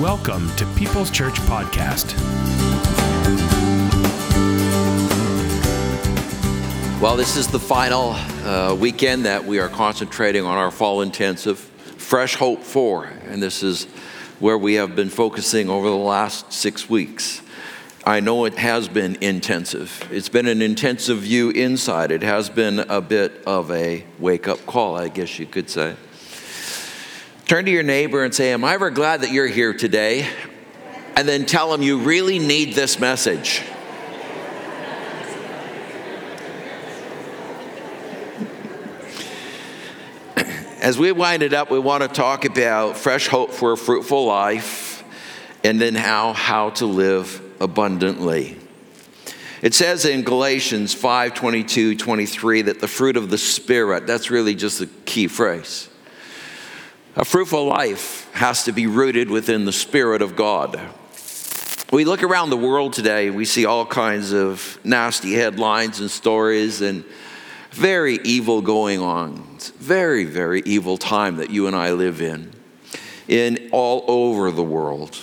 Welcome to People's Church Podcast. Well, this is the final uh, weekend that we are concentrating on our fall intensive, Fresh Hope 4. And this is where we have been focusing over the last six weeks. I know it has been intensive. It's been an intensive view inside. It has been a bit of a wake up call, I guess you could say. Turn to your neighbor and say, Am I ever glad that you're here today? And then tell them you really need this message. As we wind it up, we want to talk about fresh hope for a fruitful life and then how, how to live abundantly. It says in Galatians 5 22, 23 that the fruit of the Spirit, that's really just the key phrase a fruitful life has to be rooted within the Spirit of God. We look around the world today, we see all kinds of nasty headlines and stories and very evil going on. It's very, very evil time that you and I live in, in all over the world.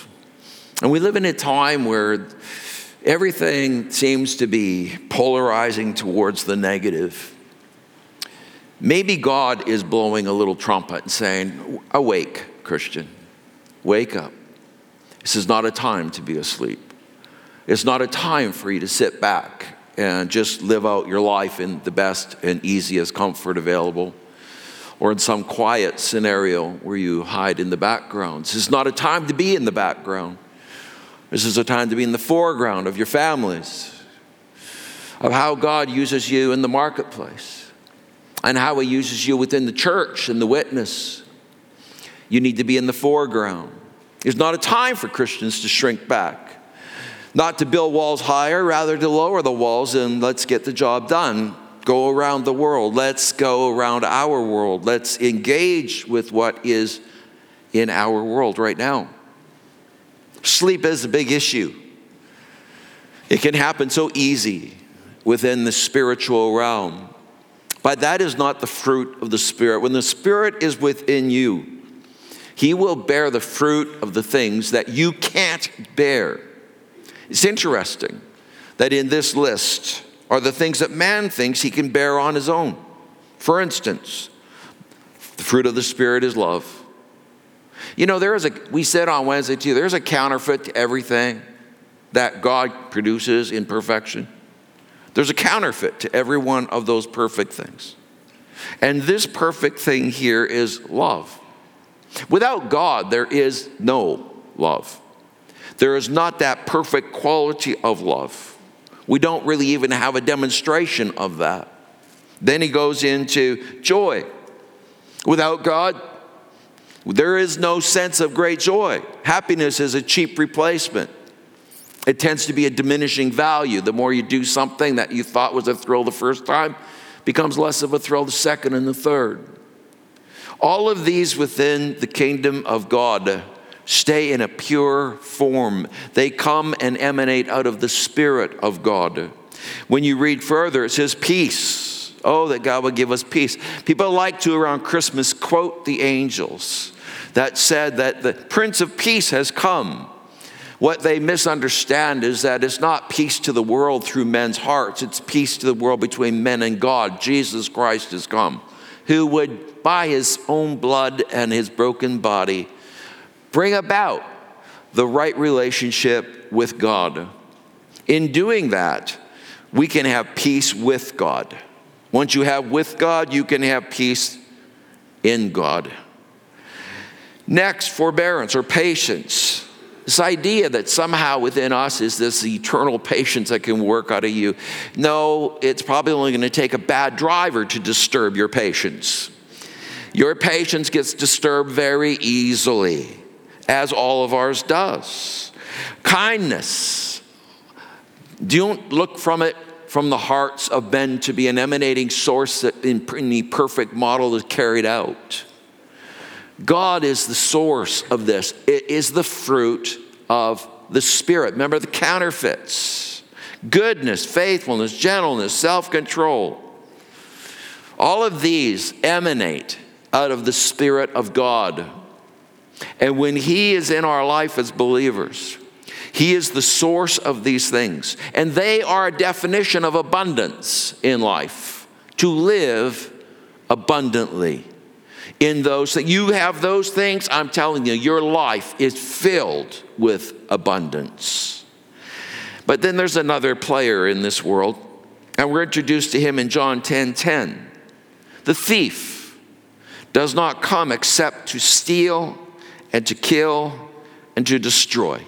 And we live in a time where everything seems to be polarizing towards the negative. Maybe God is blowing a little trumpet and saying, Awake, Christian, wake up. This is not a time to be asleep. It's not a time for you to sit back and just live out your life in the best and easiest comfort available or in some quiet scenario where you hide in the background. This is not a time to be in the background. This is a time to be in the foreground of your families, of how God uses you in the marketplace and how he uses you within the church and the witness. You need to be in the foreground. It's not a time for Christians to shrink back, not to build walls higher, rather to lower the walls and let's get the job done. Go around the world. Let's go around our world. Let's engage with what is in our world right now. Sleep is a big issue. It can happen so easy within the spiritual realm. But that is not the fruit of the Spirit. When the Spirit is within you, He will bear the fruit of the things that you can't bear. It's interesting that in this list are the things that man thinks he can bear on his own. For instance, the fruit of the Spirit is love. You know, there is a, we said on Wednesday too, there's a counterfeit to everything that God produces in perfection. There's a counterfeit to every one of those perfect things. And this perfect thing here is love. Without God, there is no love. There is not that perfect quality of love. We don't really even have a demonstration of that. Then he goes into joy. Without God, there is no sense of great joy. Happiness is a cheap replacement it tends to be a diminishing value. The more you do something that you thought was a thrill the first time, becomes less of a thrill the second and the third. All of these within the kingdom of God stay in a pure form. They come and emanate out of the Spirit of God. When you read further, it says peace. Oh, that God would give us peace. People like to, around Christmas, quote the angels that said that the Prince of Peace has come. What they misunderstand is that it's not peace to the world through men's hearts, it's peace to the world between men and God. Jesus Christ has come, who would, by his own blood and his broken body, bring about the right relationship with God. In doing that, we can have peace with God. Once you have with God, you can have peace in God. Next, forbearance or patience. This idea that somehow within us is this eternal patience that can work out of you. No, it's probably only going to take a bad driver to disturb your patience. Your patience gets disturbed very easily, as all of ours does. Kindness. Don't look from it from the hearts of men to be an emanating source that in the perfect model is carried out. God is the source of this, it is the fruit of the Spirit. Remember the counterfeits goodness, faithfulness, gentleness, self control. All of these emanate out of the Spirit of God. And when He is in our life as believers, He is the source of these things. And they are a definition of abundance in life to live abundantly in those that you have those things i'm telling you your life is filled with abundance. But then there's another player in this world and we're introduced to him in john 10 10 the thief does not come except to steal and to kill and to destroy.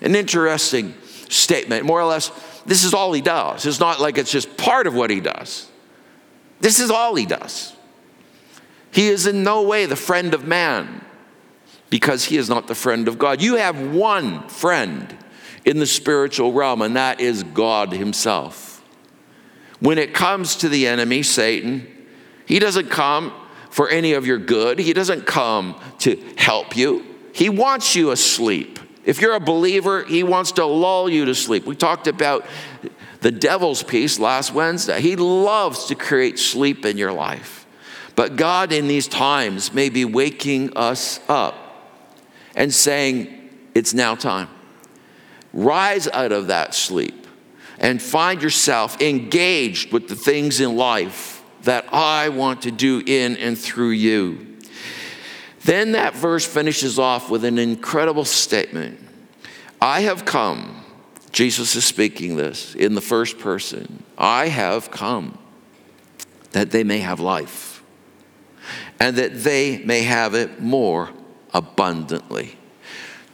An interesting statement. More or less this is all he does. It's not like it's just part of what he does. This is all he does he is in no way the friend of man because he is not the friend of God. You have one friend in the spiritual realm, and that is God Himself. When it comes to the enemy, Satan, he doesn't come for any of your good, he doesn't come to help you. He wants you asleep. If you're a believer, he wants to lull you to sleep. We talked about the devil's peace last Wednesday. He loves to create sleep in your life. But God, in these times, may be waking us up and saying, It's now time. Rise out of that sleep and find yourself engaged with the things in life that I want to do in and through you. Then that verse finishes off with an incredible statement I have come, Jesus is speaking this in the first person. I have come that they may have life and that they may have it more abundantly.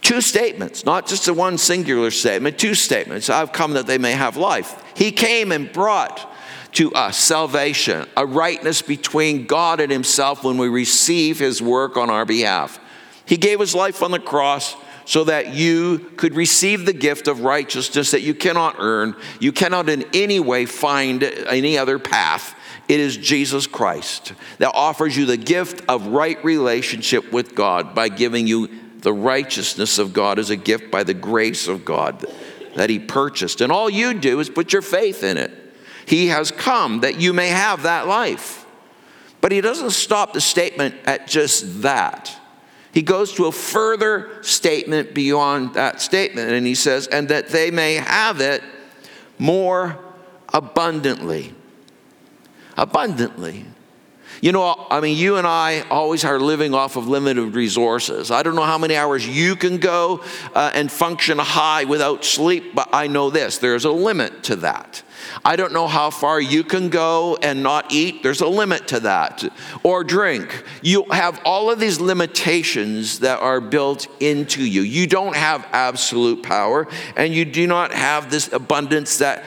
Two statements, not just a one singular statement, two statements. I've come that they may have life. He came and brought to us salvation, a rightness between God and Himself when we receive His work on our behalf. He gave His life on the cross so that you could receive the gift of righteousness that you cannot earn, you cannot in any way find any other path it is Jesus Christ that offers you the gift of right relationship with God by giving you the righteousness of God as a gift by the grace of God that He purchased. And all you do is put your faith in it. He has come that you may have that life. But He doesn't stop the statement at just that. He goes to a further statement beyond that statement, and He says, and that they may have it more abundantly abundantly. You know, I mean, you and I always are living off of limited resources. I don't know how many hours you can go uh, and function high without sleep, but I know this there's a limit to that. I don't know how far you can go and not eat. There's a limit to that. Or drink. You have all of these limitations that are built into you. You don't have absolute power, and you do not have this abundance that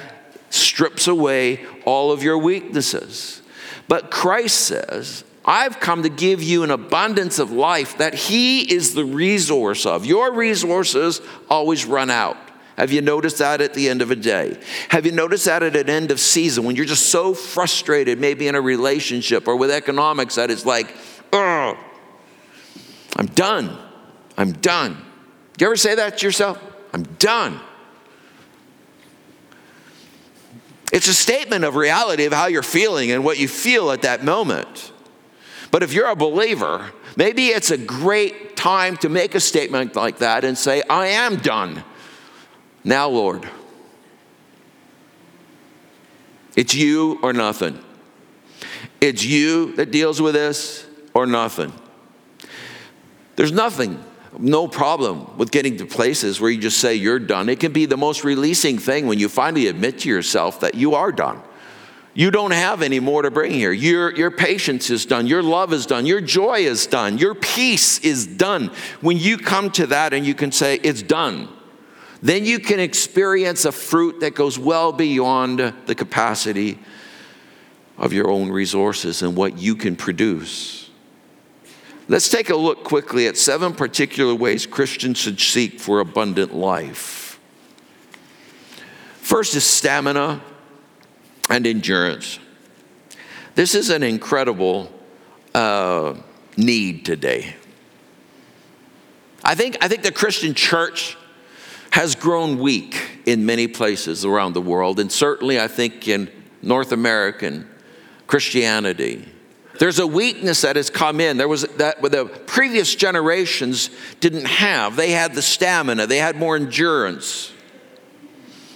strips away all of your weaknesses. But Christ says, I've come to give you an abundance of life that He is the resource of. Your resources always run out. Have you noticed that at the end of a day? Have you noticed that at an end of season when you're just so frustrated, maybe in a relationship or with economics, that it's like, oh, I'm done. I'm done. Do you ever say that to yourself? I'm done. It's a statement of reality of how you're feeling and what you feel at that moment. But if you're a believer, maybe it's a great time to make a statement like that and say, I am done. Now, Lord, it's you or nothing. It's you that deals with this or nothing. There's nothing no problem with getting to places where you just say you're done. It can be the most releasing thing when you finally admit to yourself that you are done. You don't have any more to bring here. Your, your patience is done. Your love is done. Your joy is done. Your peace is done. When you come to that and you can say, it's done, then you can experience a fruit that goes well beyond the capacity of your own resources and what you can produce. Let's take a look quickly at seven particular ways Christians should seek for abundant life. First is stamina and endurance. This is an incredible uh, need today. I think, I think the Christian church has grown weak in many places around the world, and certainly I think in North American Christianity There's a weakness that has come in. There was that with the previous generations didn't have. They had the stamina, they had more endurance.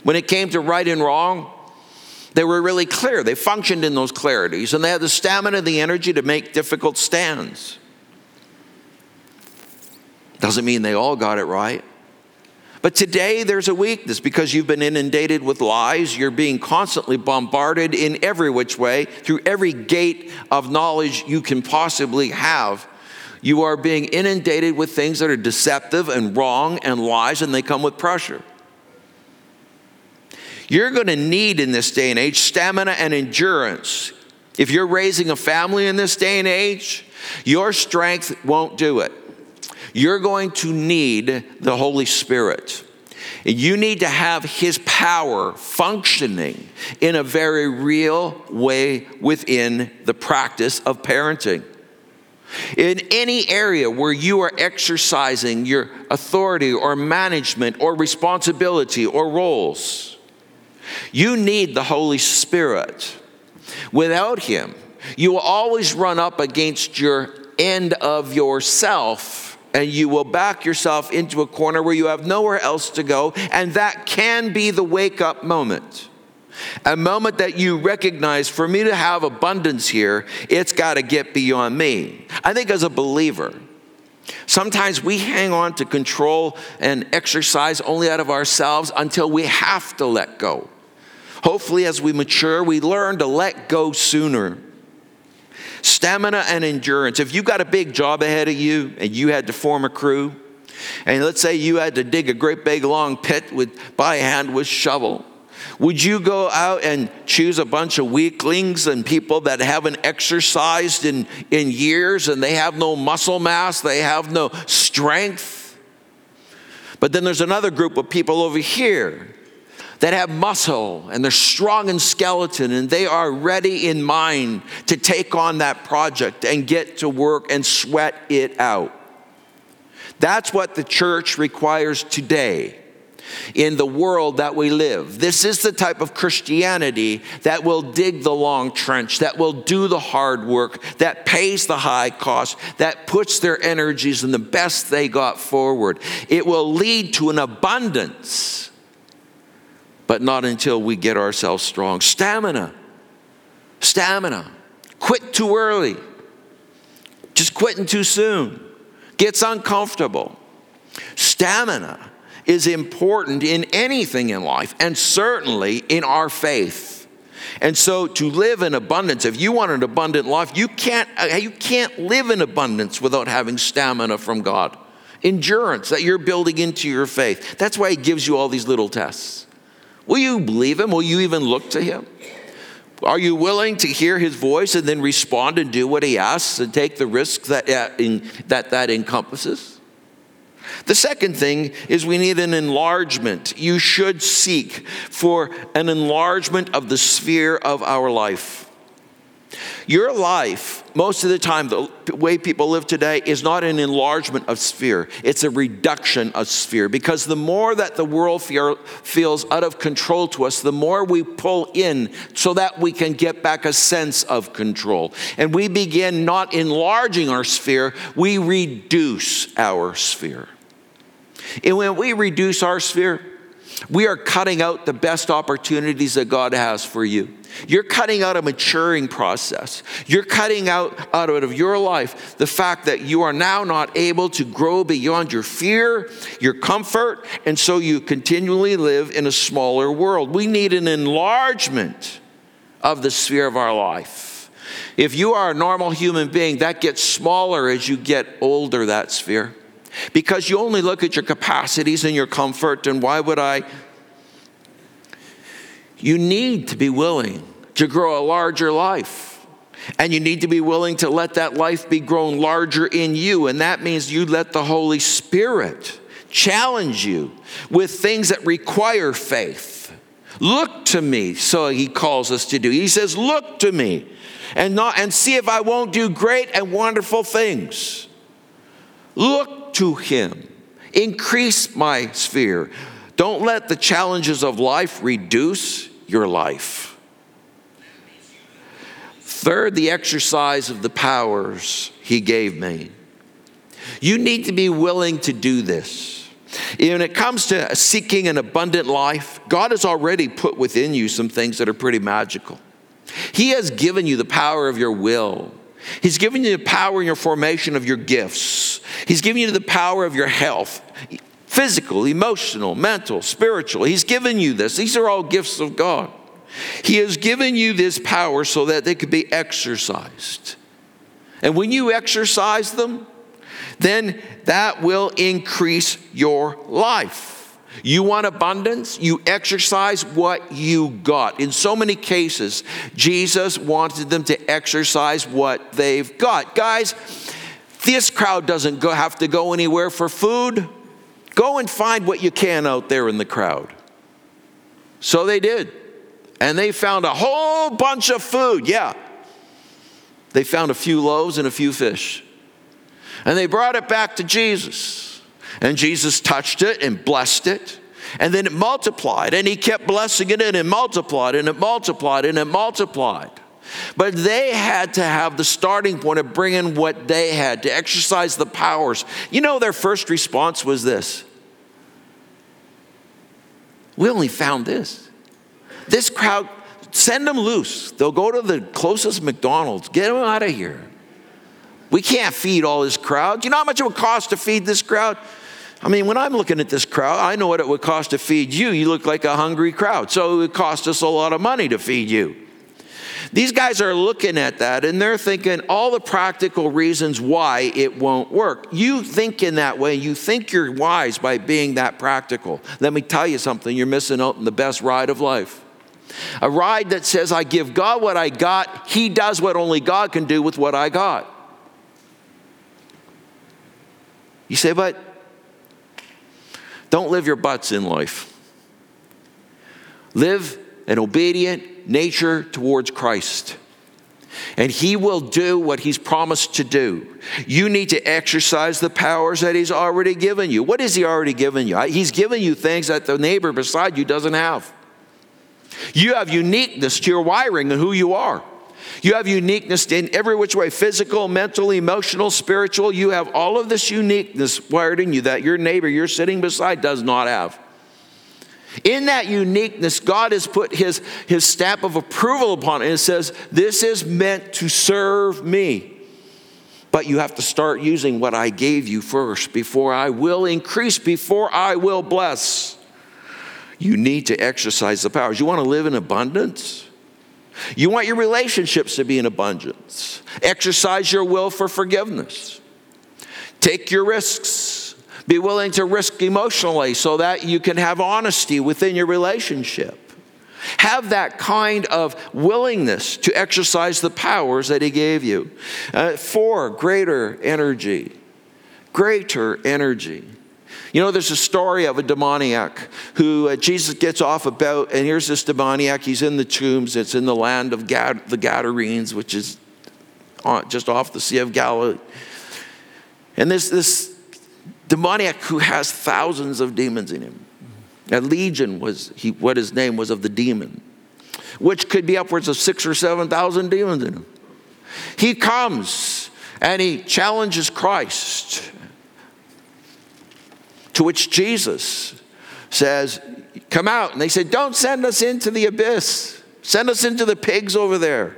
When it came to right and wrong, they were really clear. They functioned in those clarities, and they had the stamina and the energy to make difficult stands. Doesn't mean they all got it right. But today there's a weakness because you've been inundated with lies. You're being constantly bombarded in every which way through every gate of knowledge you can possibly have. You are being inundated with things that are deceptive and wrong and lies, and they come with pressure. You're going to need in this day and age stamina and endurance. If you're raising a family in this day and age, your strength won't do it you're going to need the Holy Spirit. You need to have His power functioning in a very real way within the practice of parenting. In any area where you are exercising your authority or management or responsibility or roles, you need the Holy Spirit. Without Him, you will always run up against your end of yourself and you will back yourself into a corner where you have nowhere else to go. And that can be the wake up moment. A moment that you recognize for me to have abundance here, it's got to get beyond me. I think as a believer, sometimes we hang on to control and exercise only out of ourselves until we have to let go. Hopefully, as we mature, we learn to let go sooner. Stamina and endurance. If you've got a big job ahead of you and you had to form a crew, and let's say you had to dig a great big long pit with by hand with shovel, would you go out and choose a bunch of weaklings and people that haven't exercised in, in years and they have no muscle mass, they have no strength? But then there's another group of people over here that have muscle and they're strong in skeleton and they are ready in mind to take on that project and get to work and sweat it out. That's what the church requires today in the world that we live. This is the type of Christianity that will dig the long trench, that will do the hard work, that pays the high cost, that puts their energies in the best they got forward. It will lead to an abundance but not until we get ourselves strong. Stamina. Stamina. Quit too early. Just quitting too soon. Gets uncomfortable. Stamina is important in anything in life, and certainly in our faith. And so, to live in abundance, if you want an abundant life, you can't, uh, you can't live in abundance without having stamina from God. Endurance that you're building into your faith. That's why He gives you all these little tests. Will you believe him? Will you even look to him? Are you willing to hear his voice and then respond and do what he asks and take the risk that uh, in, that, that encompasses? The second thing is we need an enlargement. You should seek for an enlargement of the sphere of our life. Your life, most of the time, the way people live today is not an enlargement of sphere, it's a reduction of sphere. Because the more that the world feels out of control to us, the more we pull in so that we can get back a sense of control. And we begin not enlarging our sphere, we reduce our sphere. And when we reduce our sphere, we are cutting out the best opportunities that God has for you. You're cutting out a maturing process. You're cutting out, out of your life the fact that you are now not able to grow beyond your fear, your comfort, and so you continually live in a smaller world. We need an enlargement of the sphere of our life. If you are a normal human being, that gets smaller as you get older, that sphere. Because you only look at your capacities and your comfort, and why would I you need to be willing to grow a larger life. And you need to be willing to let that life be grown larger in you. And that means you let the Holy Spirit challenge you with things that require faith. Look to me, so he calls us to do. He says, Look to me and, not, and see if I won't do great and wonderful things. Look to him, increase my sphere. Don't let the challenges of life reduce your life. Third, the exercise of the powers he gave me. You need to be willing to do this. When it comes to seeking an abundant life, God has already put within you some things that are pretty magical. He has given you the power of your will. He's given you the power in your formation of your gifts. He's given you the power of your health physical, emotional, mental, spiritual. He's given you this. These are all gifts of God. He has given you this power so that they could be exercised. And when you exercise them, then that will increase your life. You want abundance? You exercise what you got. In so many cases, Jesus wanted them to exercise what they've got. Guys, this crowd doesn't go, have to go anywhere for food. Go and find what you can out there in the crowd. So they did. And they found a whole bunch of food. Yeah. They found a few loaves and a few fish. And they brought it back to Jesus. And Jesus touched it and blessed it. And then it multiplied. And he kept blessing it and it multiplied and it multiplied and it multiplied. But they had to have the starting point of bringing what they had to exercise the powers. You know, their first response was this We only found this. This crowd, send them loose. They'll go to the closest McDonald's, get them out of here. We can't feed all this crowd. You know how much it would cost to feed this crowd? I mean, when I'm looking at this crowd, I know what it would cost to feed you. You look like a hungry crowd. So it would cost us a lot of money to feed you. These guys are looking at that and they're thinking all the practical reasons why it won't work. You think in that way, you think you're wise by being that practical. Let me tell you something you're missing out on the best ride of life. A ride that says, I give God what I got, He does what only God can do with what I got. You say, but don't live your butts in life. Live an obedient nature towards Christ. And he will do what he's promised to do. You need to exercise the powers that he's already given you. What has he already given you? He's given you things that the neighbor beside you doesn't have. You have uniqueness to your wiring and who you are. You have uniqueness in every which way physical, mental, emotional, spiritual. You have all of this uniqueness wired in you that your neighbor you're sitting beside does not have. In that uniqueness, God has put his, his stamp of approval upon it and says, This is meant to serve me. But you have to start using what I gave you first before I will increase, before I will bless. You need to exercise the powers. You want to live in abundance? You want your relationships to be in abundance. Exercise your will for forgiveness. Take your risks. Be willing to risk emotionally so that you can have honesty within your relationship. Have that kind of willingness to exercise the powers that He gave you. Uh, four, greater energy. Greater energy. You know, there's a story of a demoniac who uh, Jesus gets off a boat, and here's this demoniac. He's in the tombs. It's in the land of Gad, the Gadarenes, which is on, just off the Sea of Galilee. And this, this demoniac who has thousands of demons in him. A legion was he, what his name was of the demon, which could be upwards of six or seven thousand demons in him. He comes and he challenges Christ to which Jesus says, Come out. And they said, Don't send us into the abyss, send us into the pigs over there.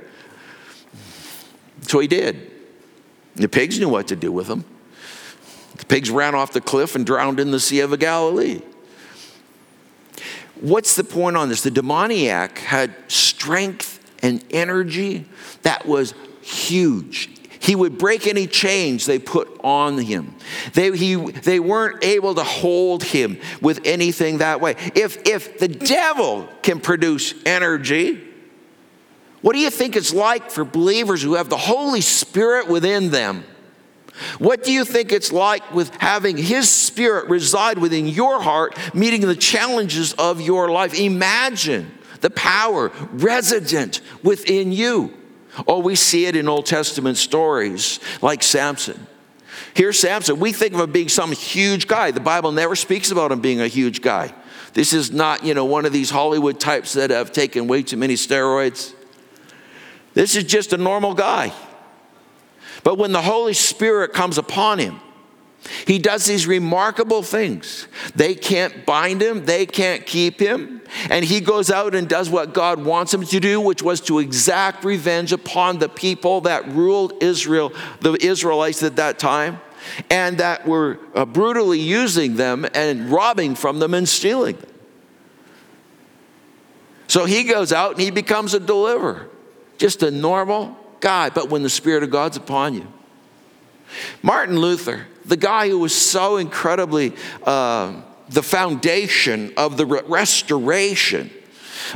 So he did. The pigs knew what to do with them. The pigs ran off the cliff and drowned in the Sea of Galilee. What's the point on this? The demoniac had strength and energy that was huge. He would break any chains they put on him. They, he, they weren't able to hold him with anything that way. If, if the devil can produce energy, what do you think it's like for believers who have the Holy Spirit within them? What do you think it's like with having His Spirit reside within your heart, meeting the challenges of your life? Imagine the power resident within you. Oh, we see it in Old Testament stories like Samson. Here's Samson. We think of him being some huge guy. The Bible never speaks about him being a huge guy. This is not, you know, one of these Hollywood types that have taken way too many steroids. This is just a normal guy. But when the Holy Spirit comes upon him, he does these remarkable things. They can't bind him, they can't keep him. And he goes out and does what God wants him to do, which was to exact revenge upon the people that ruled Israel, the Israelites at that time, and that were uh, brutally using them and robbing from them and stealing them. So he goes out and he becomes a deliverer, just a normal guy. But when the Spirit of God's upon you, Martin Luther, the guy who was so incredibly uh, the foundation of the restoration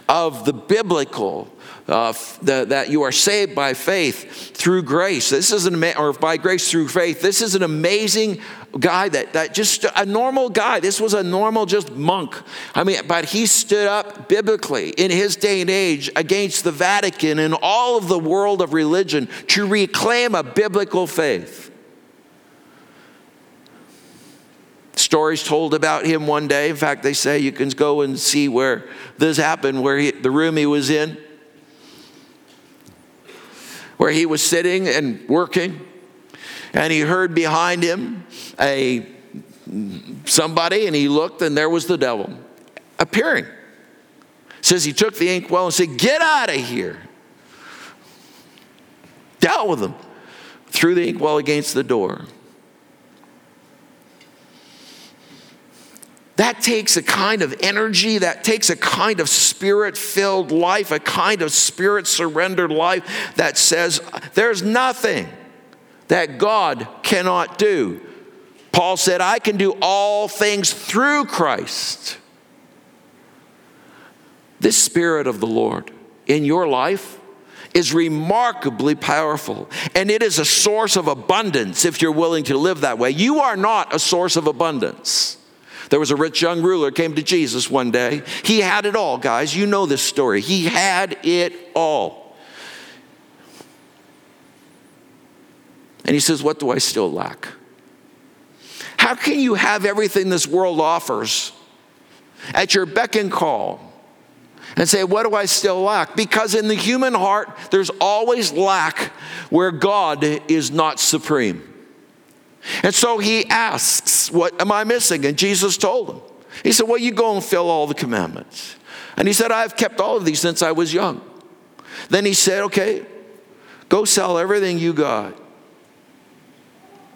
of the biblical uh, the, that you are saved by faith through grace. This is an or by grace through faith. This is an amazing guy that that just a normal guy. This was a normal just monk. I mean, but he stood up biblically in his day and age against the Vatican and all of the world of religion to reclaim a biblical faith. Stories told about him one day. In fact, they say you can go and see where this happened, where he, the room he was in where he was sitting and working, and he heard behind him a somebody, and he looked, and there was the devil appearing. Says he took the inkwell and said, Get out of here. Dealt with him, threw the inkwell against the door. That takes a kind of energy, that takes a kind of spirit filled life, a kind of spirit surrendered life that says there's nothing that God cannot do. Paul said, I can do all things through Christ. This spirit of the Lord in your life is remarkably powerful, and it is a source of abundance if you're willing to live that way. You are not a source of abundance. There was a rich young ruler came to Jesus one day. He had it all, guys. You know this story. He had it all. And he says, What do I still lack? How can you have everything this world offers at your beck and call and say, What do I still lack? Because in the human heart, there's always lack where God is not supreme. And so he asks, What am I missing? And Jesus told him. He said, Well, you go and fill all the commandments. And he said, I've kept all of these since I was young. Then he said, Okay, go sell everything you got.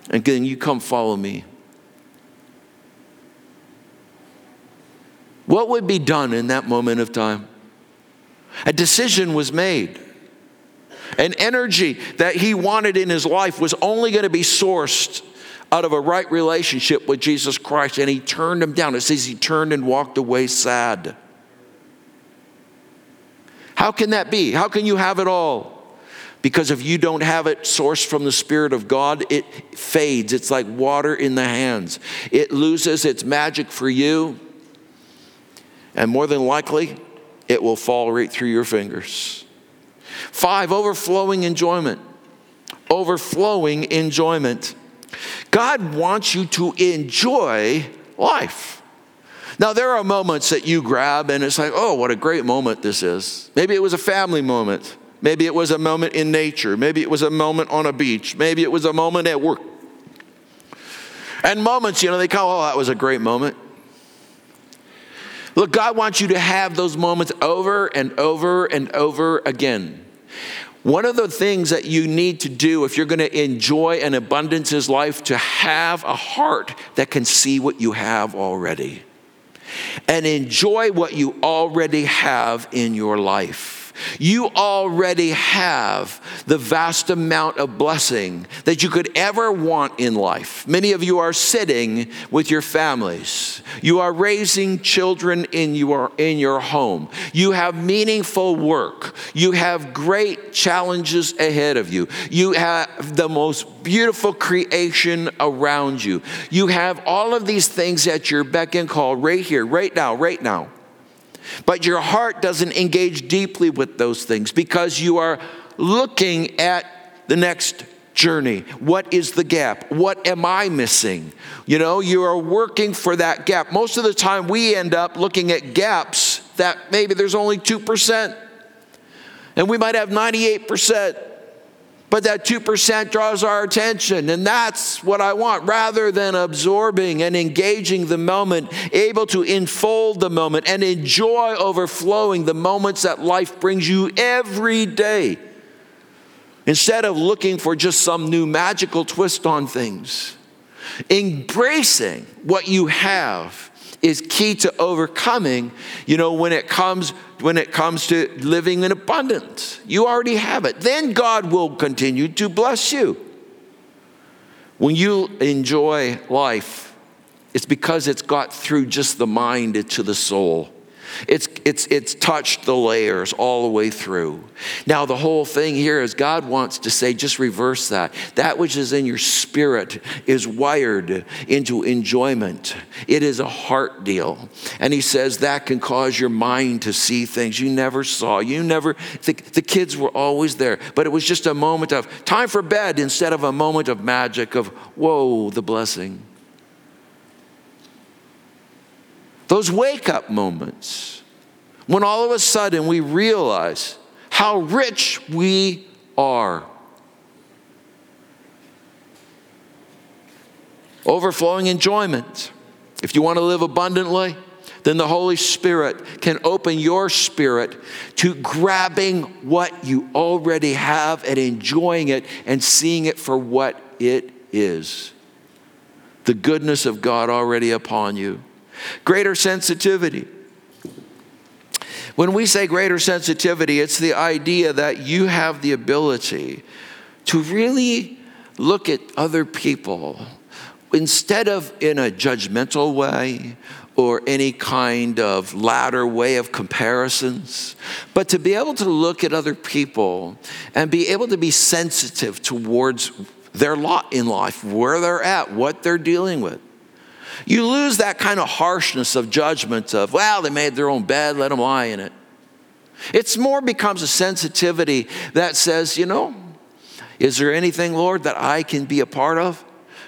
And then you come follow me. What would be done in that moment of time? A decision was made. An energy that he wanted in his life was only going to be sourced out of a right relationship with Jesus Christ, and he turned him down. It says he turned and walked away sad. How can that be? How can you have it all? Because if you don't have it sourced from the Spirit of God, it fades. It's like water in the hands. It loses its magic for you, and more than likely, it will fall right through your fingers. Five, overflowing enjoyment. Overflowing enjoyment. God wants you to enjoy life. Now, there are moments that you grab and it's like, oh, what a great moment this is. Maybe it was a family moment. Maybe it was a moment in nature. Maybe it was a moment on a beach. Maybe it was a moment at work. And moments, you know, they come, oh, that was a great moment. Look, God wants you to have those moments over and over and over again. One of the things that you need to do if you're going to enjoy an abundance abundance's life to have a heart that can see what you have already and enjoy what you already have in your life. You already have the vast amount of blessing that you could ever want in life. Many of you are sitting with your families. You are raising children in your, in your home. You have meaningful work. You have great challenges ahead of you. You have the most beautiful creation around you. You have all of these things at your beck and call right here, right now, right now. But your heart doesn't engage deeply with those things because you are looking at the next journey. What is the gap? What am I missing? You know, you are working for that gap. Most of the time, we end up looking at gaps that maybe there's only 2%. And we might have 98%, but that 2% draws our attention. And that's what I want. Rather than absorbing and engaging the moment, able to enfold the moment and enjoy overflowing the moments that life brings you every day. Instead of looking for just some new magical twist on things, embracing what you have is key to overcoming, you know, when it comes when it comes to living in abundance. You already have it. Then God will continue to bless you. When you enjoy life, it's because it's got through just the mind to the soul. It's, it's, it's touched the layers all the way through. Now, the whole thing here is God wants to say, just reverse that. That which is in your spirit is wired into enjoyment, it is a heart deal. And He says that can cause your mind to see things you never saw. You never, the, the kids were always there, but it was just a moment of time for bed instead of a moment of magic, of whoa, the blessing. Those wake up moments when all of a sudden we realize how rich we are. Overflowing enjoyment. If you want to live abundantly, then the Holy Spirit can open your spirit to grabbing what you already have and enjoying it and seeing it for what it is the goodness of God already upon you. Greater sensitivity. When we say greater sensitivity, it's the idea that you have the ability to really look at other people instead of in a judgmental way or any kind of ladder way of comparisons, but to be able to look at other people and be able to be sensitive towards their lot in life, where they're at, what they're dealing with. You lose that kind of harshness of judgment of, well, they made their own bed, let them lie in it. It's more becomes a sensitivity that says, you know, is there anything, Lord, that I can be a part of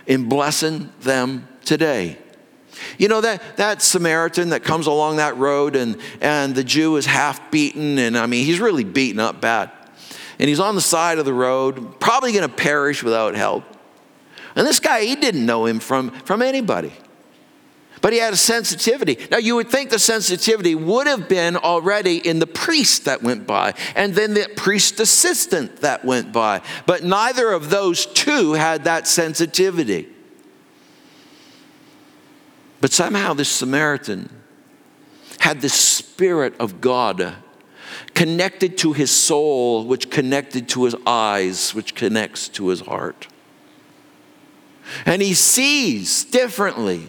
in blessing them today? You know, that, that Samaritan that comes along that road and, and the Jew is half beaten, and I mean, he's really beaten up bad. And he's on the side of the road, probably going to perish without help. And this guy, he didn't know him from, from anybody. But he had a sensitivity. Now, you would think the sensitivity would have been already in the priest that went by, and then the priest assistant that went by. But neither of those two had that sensitivity. But somehow, this Samaritan had the Spirit of God connected to his soul, which connected to his eyes, which connects to his heart. And he sees differently.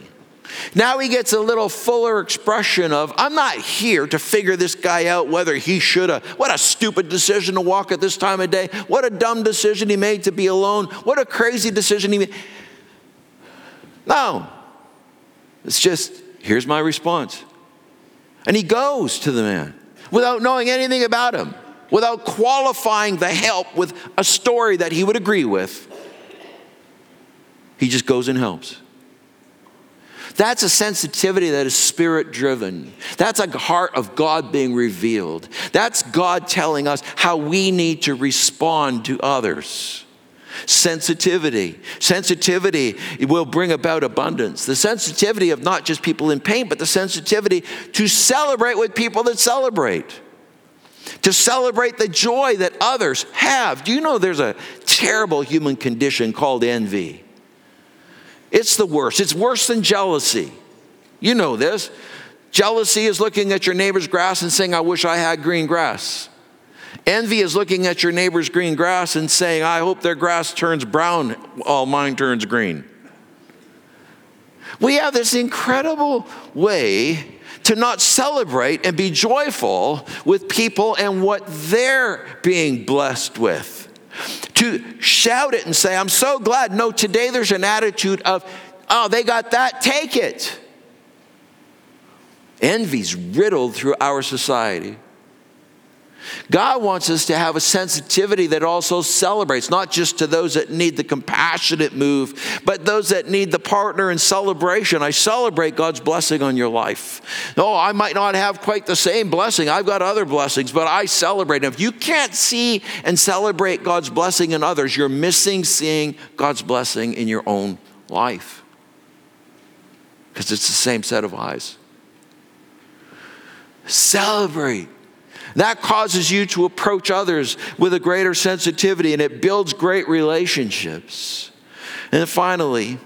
Now he gets a little fuller expression of, I'm not here to figure this guy out whether he should have. What a stupid decision to walk at this time of day. What a dumb decision he made to be alone. What a crazy decision he made. No. It's just, here's my response. And he goes to the man without knowing anything about him, without qualifying the help with a story that he would agree with. He just goes and helps. That's a sensitivity that is spirit driven. That's a heart of God being revealed. That's God telling us how we need to respond to others. Sensitivity. Sensitivity will bring about abundance. The sensitivity of not just people in pain, but the sensitivity to celebrate with people that celebrate. To celebrate the joy that others have. Do you know there's a terrible human condition called envy? It's the worst. It's worse than jealousy. You know this. Jealousy is looking at your neighbor's grass and saying, I wish I had green grass. Envy is looking at your neighbor's green grass and saying, I hope their grass turns brown while mine turns green. We have this incredible way to not celebrate and be joyful with people and what they're being blessed with to shout it and say, I'm so glad. No, today there's an attitude of, oh, they got that, take it. Envy's riddled through our society. God wants us to have a sensitivity that also celebrates, not just to those that need the compassionate move, but those that need the partner in celebration. I celebrate God's blessing on your life. Oh, I might not have quite the same blessing. I've got other blessings, but I celebrate. If you can't see and celebrate God's blessing in others, you're missing seeing God's blessing in your own life. Because it's the same set of eyes. Celebrate that causes you to approach others with a greater sensitivity and it builds great relationships. And finally,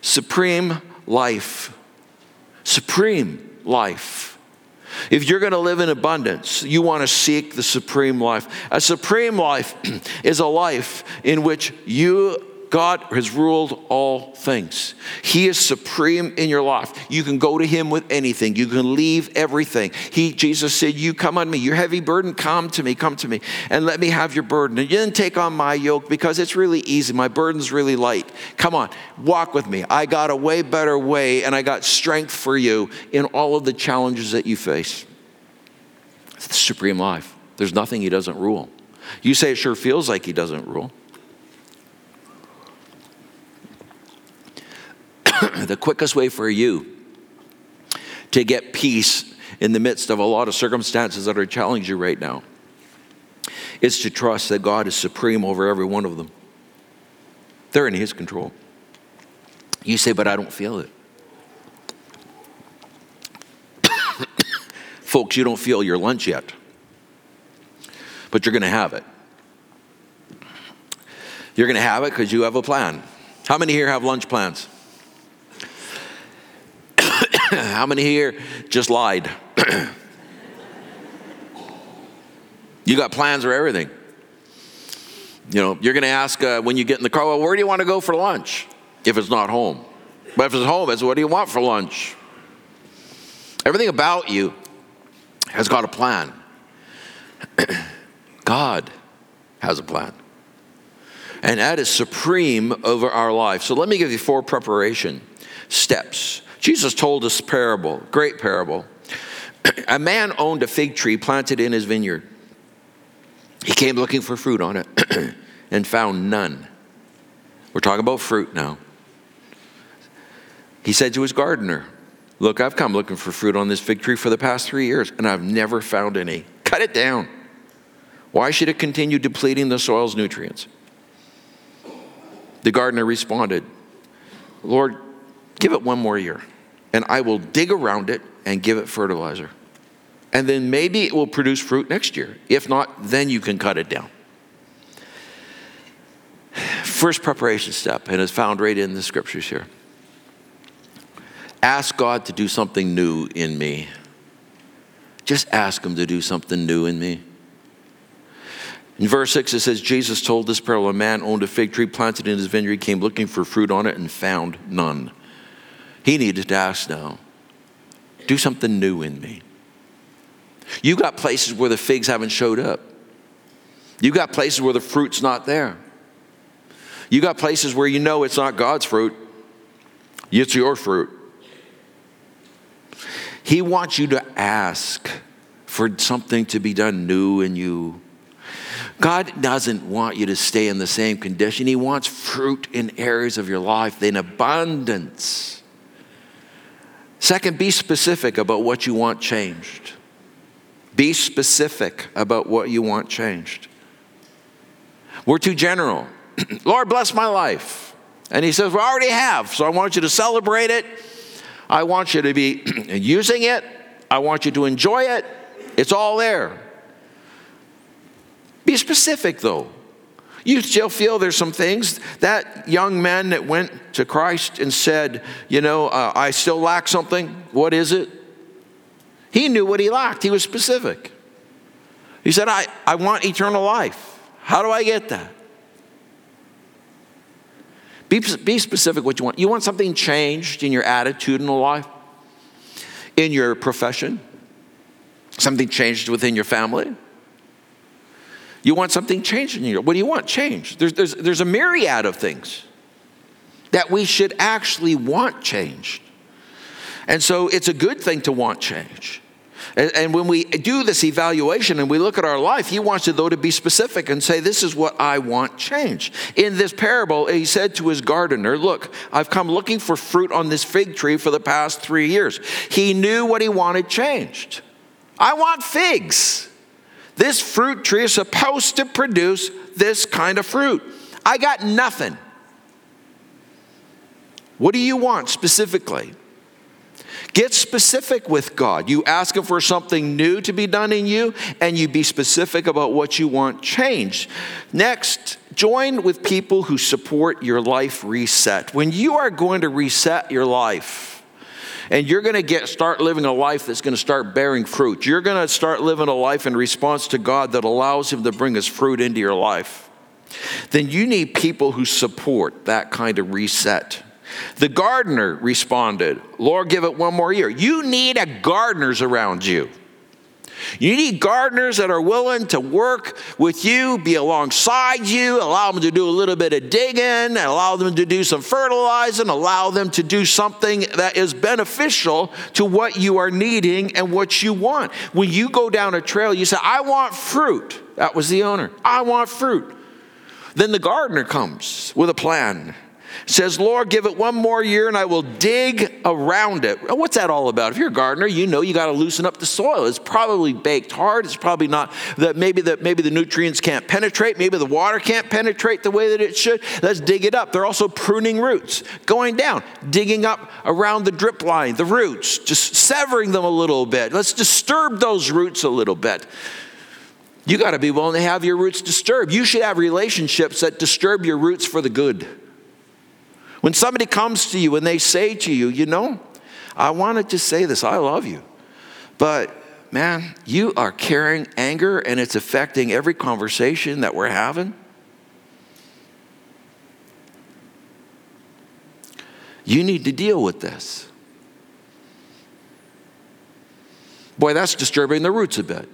supreme life. Supreme life. If you're going to live in abundance, you want to seek the supreme life. A supreme life is a life in which you God has ruled all things. He is supreme in your life. You can go to him with anything. You can leave everything. He Jesus said, "You come on me. Your heavy burden, come to me. Come to me and let me have your burden. And you didn't take on my yoke because it's really easy. My burden's really light. Come on, walk with me. I got a way better way and I got strength for you in all of the challenges that you face." It's the supreme life. There's nothing he doesn't rule. You say it sure feels like he doesn't rule. The quickest way for you to get peace in the midst of a lot of circumstances that are challenging you right now is to trust that God is supreme over every one of them. They're in His control. You say, but I don't feel it. Folks, you don't feel your lunch yet, but you're going to have it. You're going to have it because you have a plan. How many here have lunch plans? How many here just lied? you got plans for everything. You know, you're going to ask uh, when you get in the car, well, where do you want to go for lunch? If it's not home. But if it's home, it's what do you want for lunch? Everything about you has got a plan. God has a plan. And that is supreme over our life. So let me give you four preparation steps Jesus told this parable, great parable. a man owned a fig tree planted in his vineyard. He came looking for fruit on it and found none. We're talking about fruit now. He said to his gardener, Look, I've come looking for fruit on this fig tree for the past three years, and I've never found any. Cut it down. Why should it continue depleting the soil's nutrients? The gardener responded, Lord, give it one more year and I will dig around it and give it fertilizer. And then maybe it will produce fruit next year. If not, then you can cut it down. First preparation step, and it's found right in the scriptures here. Ask God to do something new in me. Just ask Him to do something new in me. In verse 6, it says, Jesus told this parable A man owned a fig tree planted in his vineyard, came looking for fruit on it, and found none. He needed to ask now, do something new in me. You got places where the figs haven't showed up. You got places where the fruit's not there. You got places where you know it's not God's fruit, it's your fruit. He wants you to ask for something to be done new in you. God doesn't want you to stay in the same condition. He wants fruit in areas of your life in abundance. Second, be specific about what you want changed. Be specific about what you want changed. We're too general. Lord, bless my life. And he says, We already have, so I want you to celebrate it. I want you to be using it. I want you to enjoy it. It's all there. Be specific, though. You still feel there's some things. That young man that went to Christ and said, You know, uh, I still lack something. What is it? He knew what he lacked, he was specific. He said, I, I want eternal life. How do I get that? Be, be specific what you want. You want something changed in your attitudinal life, in your profession, something changed within your family, you want something changed in you. What do you want? Change. There's, there's, there's a myriad of things that we should actually want changed. And so it's a good thing to want change. And, and when we do this evaluation and we look at our life, he wants you, though, to be specific and say, This is what I want changed. In this parable, he said to his gardener, Look, I've come looking for fruit on this fig tree for the past three years. He knew what he wanted changed. I want figs. This fruit tree is supposed to produce this kind of fruit. I got nothing. What do you want specifically? Get specific with God. You ask Him for something new to be done in you, and you be specific about what you want changed. Next, join with people who support your life reset. When you are going to reset your life, and you're going to get start living a life that's going to start bearing fruit. You're going to start living a life in response to God that allows him to bring his fruit into your life. Then you need people who support that kind of reset. The gardener responded, Lord, give it one more year. You need a gardeners around you. You need gardeners that are willing to work with you, be alongside you, allow them to do a little bit of digging, allow them to do some fertilizing, allow them to do something that is beneficial to what you are needing and what you want. When you go down a trail, you say, I want fruit. That was the owner. I want fruit. Then the gardener comes with a plan says, Lord, give it one more year and I will dig around it. What's that all about? If you're a gardener, you know you got to loosen up the soil. It's probably baked hard. It's probably not that maybe that maybe the nutrients can't penetrate, maybe the water can't penetrate the way that it should. Let's dig it up. They're also pruning roots, going down, digging up around the drip line, the roots, just severing them a little bit. Let's disturb those roots a little bit. You got to be willing to have your roots disturbed. You should have relationships that disturb your roots for the good. When somebody comes to you and they say to you, you know, I wanted to say this, I love you, but man, you are carrying anger and it's affecting every conversation that we're having. You need to deal with this. Boy, that's disturbing the roots a bit.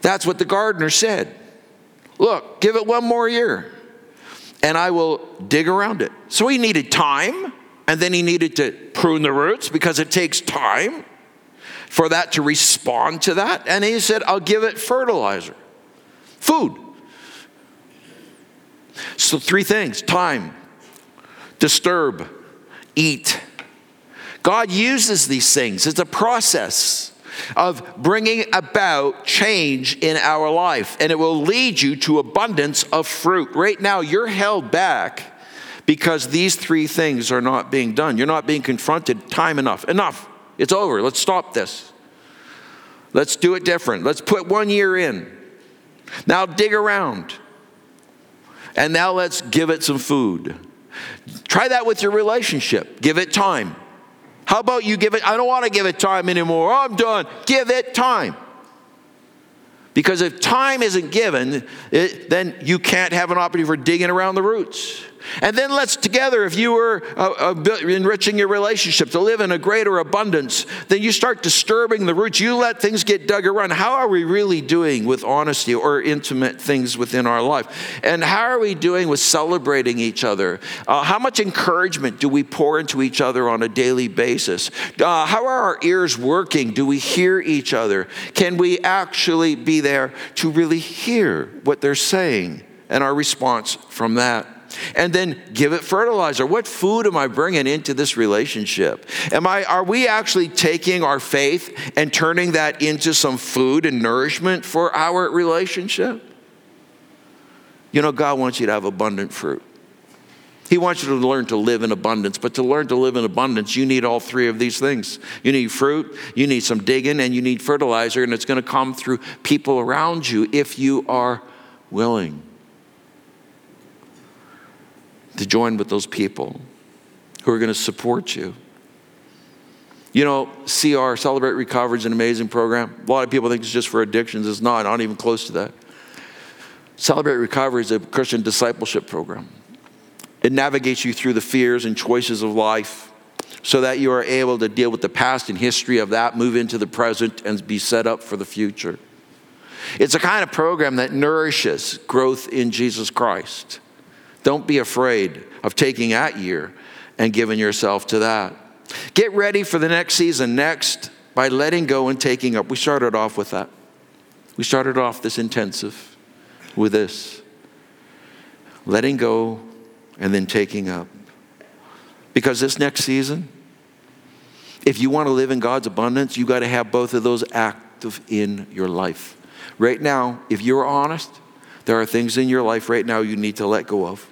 That's what the gardener said. Look, give it one more year and I will dig around it. So he needed time, and then he needed to prune the roots because it takes time for that to respond to that. And he said, I'll give it fertilizer, food. So, three things time, disturb, eat. God uses these things, it's a process of bringing about change in our life, and it will lead you to abundance of fruit. Right now, you're held back because these three things are not being done. You're not being confronted time enough. Enough. It's over. Let's stop this. Let's do it different. Let's put one year in. Now dig around. And now let's give it some food. Try that with your relationship. Give it time. How about you give it? I don't want to give it time anymore. Oh, I'm done. Give it time. Because if time isn't given, it, then you can't have an opportunity for digging around the roots. And then let's together, if you were uh, uh, enriching your relationship to live in a greater abundance, then you start disturbing the roots. You let things get dug around. How are we really doing with honesty or intimate things within our life? And how are we doing with celebrating each other? Uh, how much encouragement do we pour into each other on a daily basis? Uh, how are our ears working? Do we hear each other? Can we actually be there to really hear what they're saying and our response from that? And then give it fertilizer. What food am I bringing into this relationship? Am I are we actually taking our faith and turning that into some food and nourishment for our relationship? You know God wants you to have abundant fruit. He wants you to learn to live in abundance, but to learn to live in abundance, you need all three of these things. You need fruit, you need some digging, and you need fertilizer, and it's going to come through people around you if you are willing to join with those people who are going to support you. You know, CR, Celebrate Recovery, is an amazing program. A lot of people think it's just for addictions. It's not, not even close to that. Celebrate Recovery is a Christian discipleship program. It navigates you through the fears and choices of life so that you are able to deal with the past and history of that, move into the present, and be set up for the future. It's a kind of program that nourishes growth in Jesus Christ. Don't be afraid of taking that year and giving yourself to that. Get ready for the next season. Next by letting go and taking up. We started off with that. We started off this intensive with this letting go and then taking up. Because this next season, if you want to live in God's abundance, you got to have both of those active in your life. Right now, if you're honest, there are things in your life right now you need to let go of.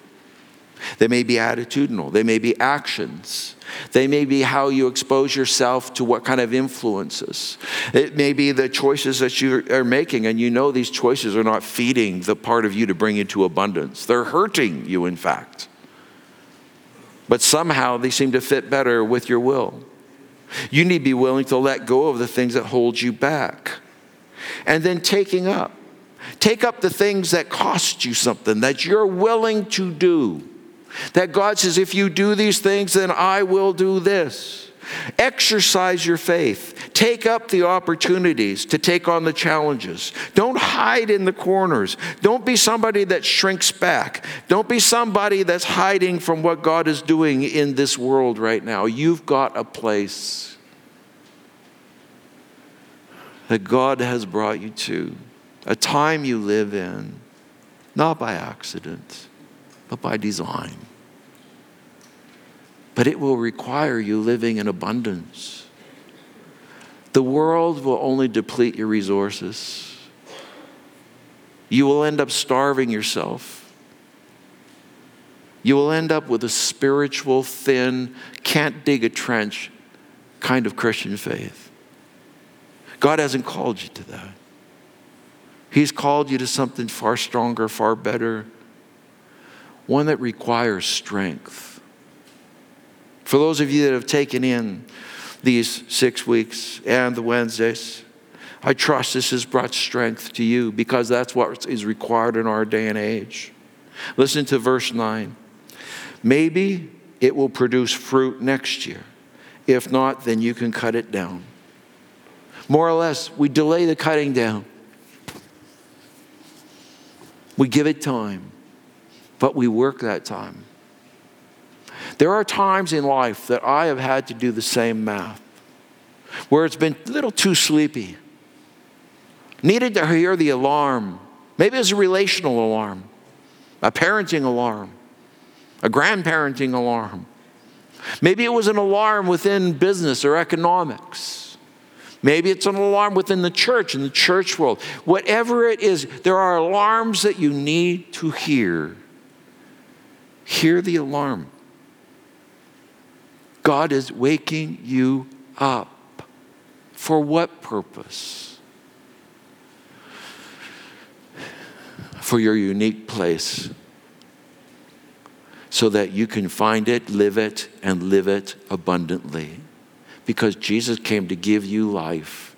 They may be attitudinal, they may be actions, they may be how you expose yourself to what kind of influences. It may be the choices that you are making, and you know these choices are not feeding the part of you to bring you to abundance. They're hurting you, in fact. But somehow they seem to fit better with your will. You need to be willing to let go of the things that hold you back. And then taking up. Take up the things that cost you something, that you're willing to do. That God says, if you do these things, then I will do this. Exercise your faith. Take up the opportunities to take on the challenges. Don't hide in the corners. Don't be somebody that shrinks back. Don't be somebody that's hiding from what God is doing in this world right now. You've got a place that God has brought you to, a time you live in, not by accident but by design. But it will require you living in abundance. The world will only deplete your resources. You will end up starving yourself. You will end up with a spiritual, thin, can't dig a trench kind of Christian faith. God hasn't called you to that. He's called you to something far stronger, far better one that requires strength. For those of you that have taken in these six weeks and the Wednesdays, I trust this has brought strength to you because that's what is required in our day and age. Listen to verse 9. Maybe it will produce fruit next year. If not, then you can cut it down. More or less, we delay the cutting down, we give it time but we work that time. There are times in life that I have had to do the same math where it's been a little too sleepy. Needed to hear the alarm. Maybe it's a relational alarm, a parenting alarm, a grandparenting alarm. Maybe it was an alarm within business or economics. Maybe it's an alarm within the church, in the church world. Whatever it is, there are alarms that you need to hear Hear the alarm. God is waking you up. For what purpose? For your unique place. So that you can find it, live it, and live it abundantly. Because Jesus came to give you life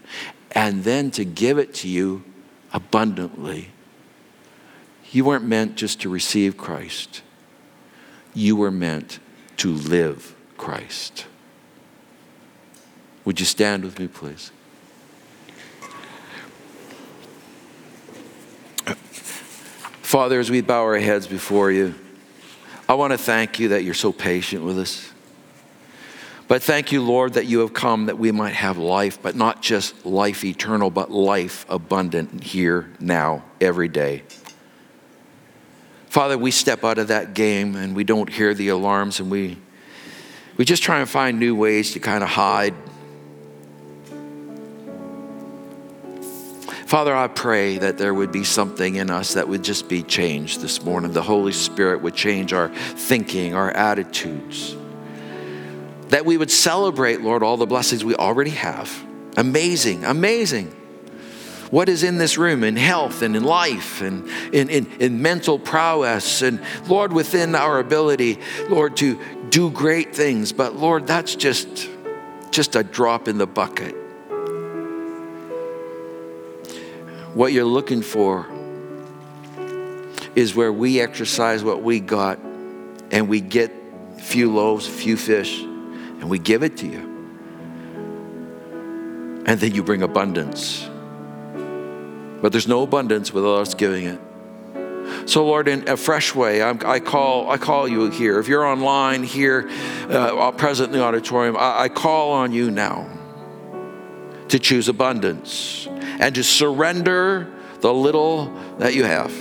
and then to give it to you abundantly. You weren't meant just to receive Christ you were meant to live Christ. Would you stand with me, please? Father, as we bow our heads before you, I want to thank you that you're so patient with us. But thank you, Lord, that you have come that we might have life, but not just life eternal, but life abundant here, now, every day. Father, we step out of that game and we don't hear the alarms and we, we just try and find new ways to kind of hide. Father, I pray that there would be something in us that would just be changed this morning. The Holy Spirit would change our thinking, our attitudes. That we would celebrate, Lord, all the blessings we already have. Amazing, amazing what is in this room in health and in life and in, in, in mental prowess and Lord, within our ability, Lord, to do great things. But Lord, that's just, just a drop in the bucket. What you're looking for is where we exercise what we got and we get a few loaves, a few fish, and we give it to you. And then you bring abundance. But there's no abundance without us giving it. So, Lord, in a fresh way, I call, I call you here. If you're online here, uh, present in the auditorium, I, I call on you now. to choose abundance and to surrender the little that you have,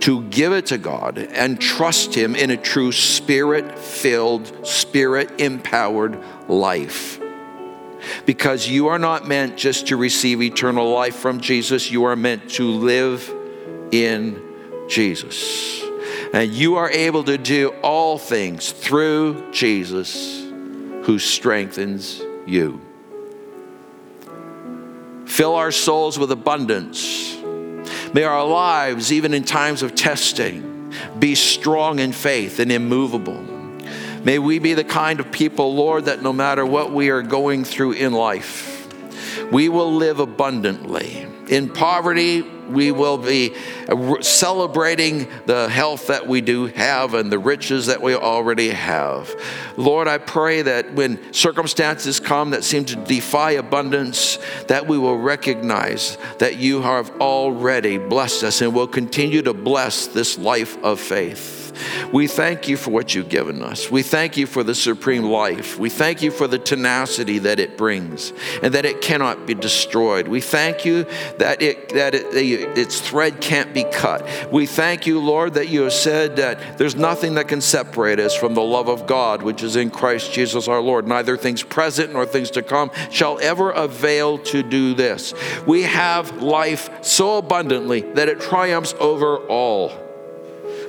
to give it to God and trust Him in a true spirit filled, spirit empowered life. Because you are not meant just to receive eternal life from Jesus, you are meant to live in Jesus. And you are able to do all things through Jesus who strengthens you. Fill our souls with abundance. May our lives, even in times of testing, be strong in faith and immovable. May we be the kind of people, Lord, that no matter what we are going through in life, we will live abundantly. In poverty, we will be celebrating the health that we do have and the riches that we already have. Lord, I pray that when circumstances come that seem to defy abundance, that we will recognize that you have already blessed us and will continue to bless this life of faith. We thank you for what you've given us. We thank you for the supreme life. We thank you for the tenacity that it brings and that it cannot be destroyed. We thank you that, it, that it, its thread can't be cut. We thank you, Lord, that you have said that there's nothing that can separate us from the love of God, which is in Christ Jesus our Lord. Neither things present nor things to come shall ever avail to do this. We have life so abundantly that it triumphs over all.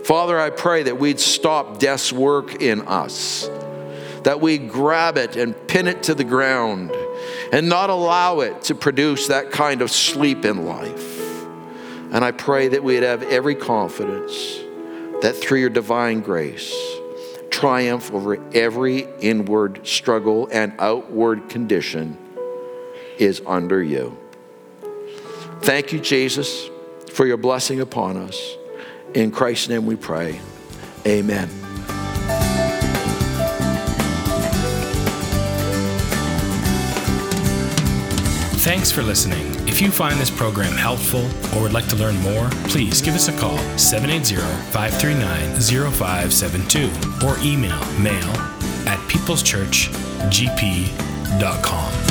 Father, I pray that we'd stop death's work in us, that we grab it and pin it to the ground and not allow it to produce that kind of sleep in life. And I pray that we'd have every confidence that through your divine grace, triumph over every inward struggle and outward condition is under you. Thank you, Jesus, for your blessing upon us. In Christ's name we pray. Amen. Thanks for listening. If you find this program helpful or would like to learn more, please give us a call 780 539 0572 or email mail at peopleschurchgp.com.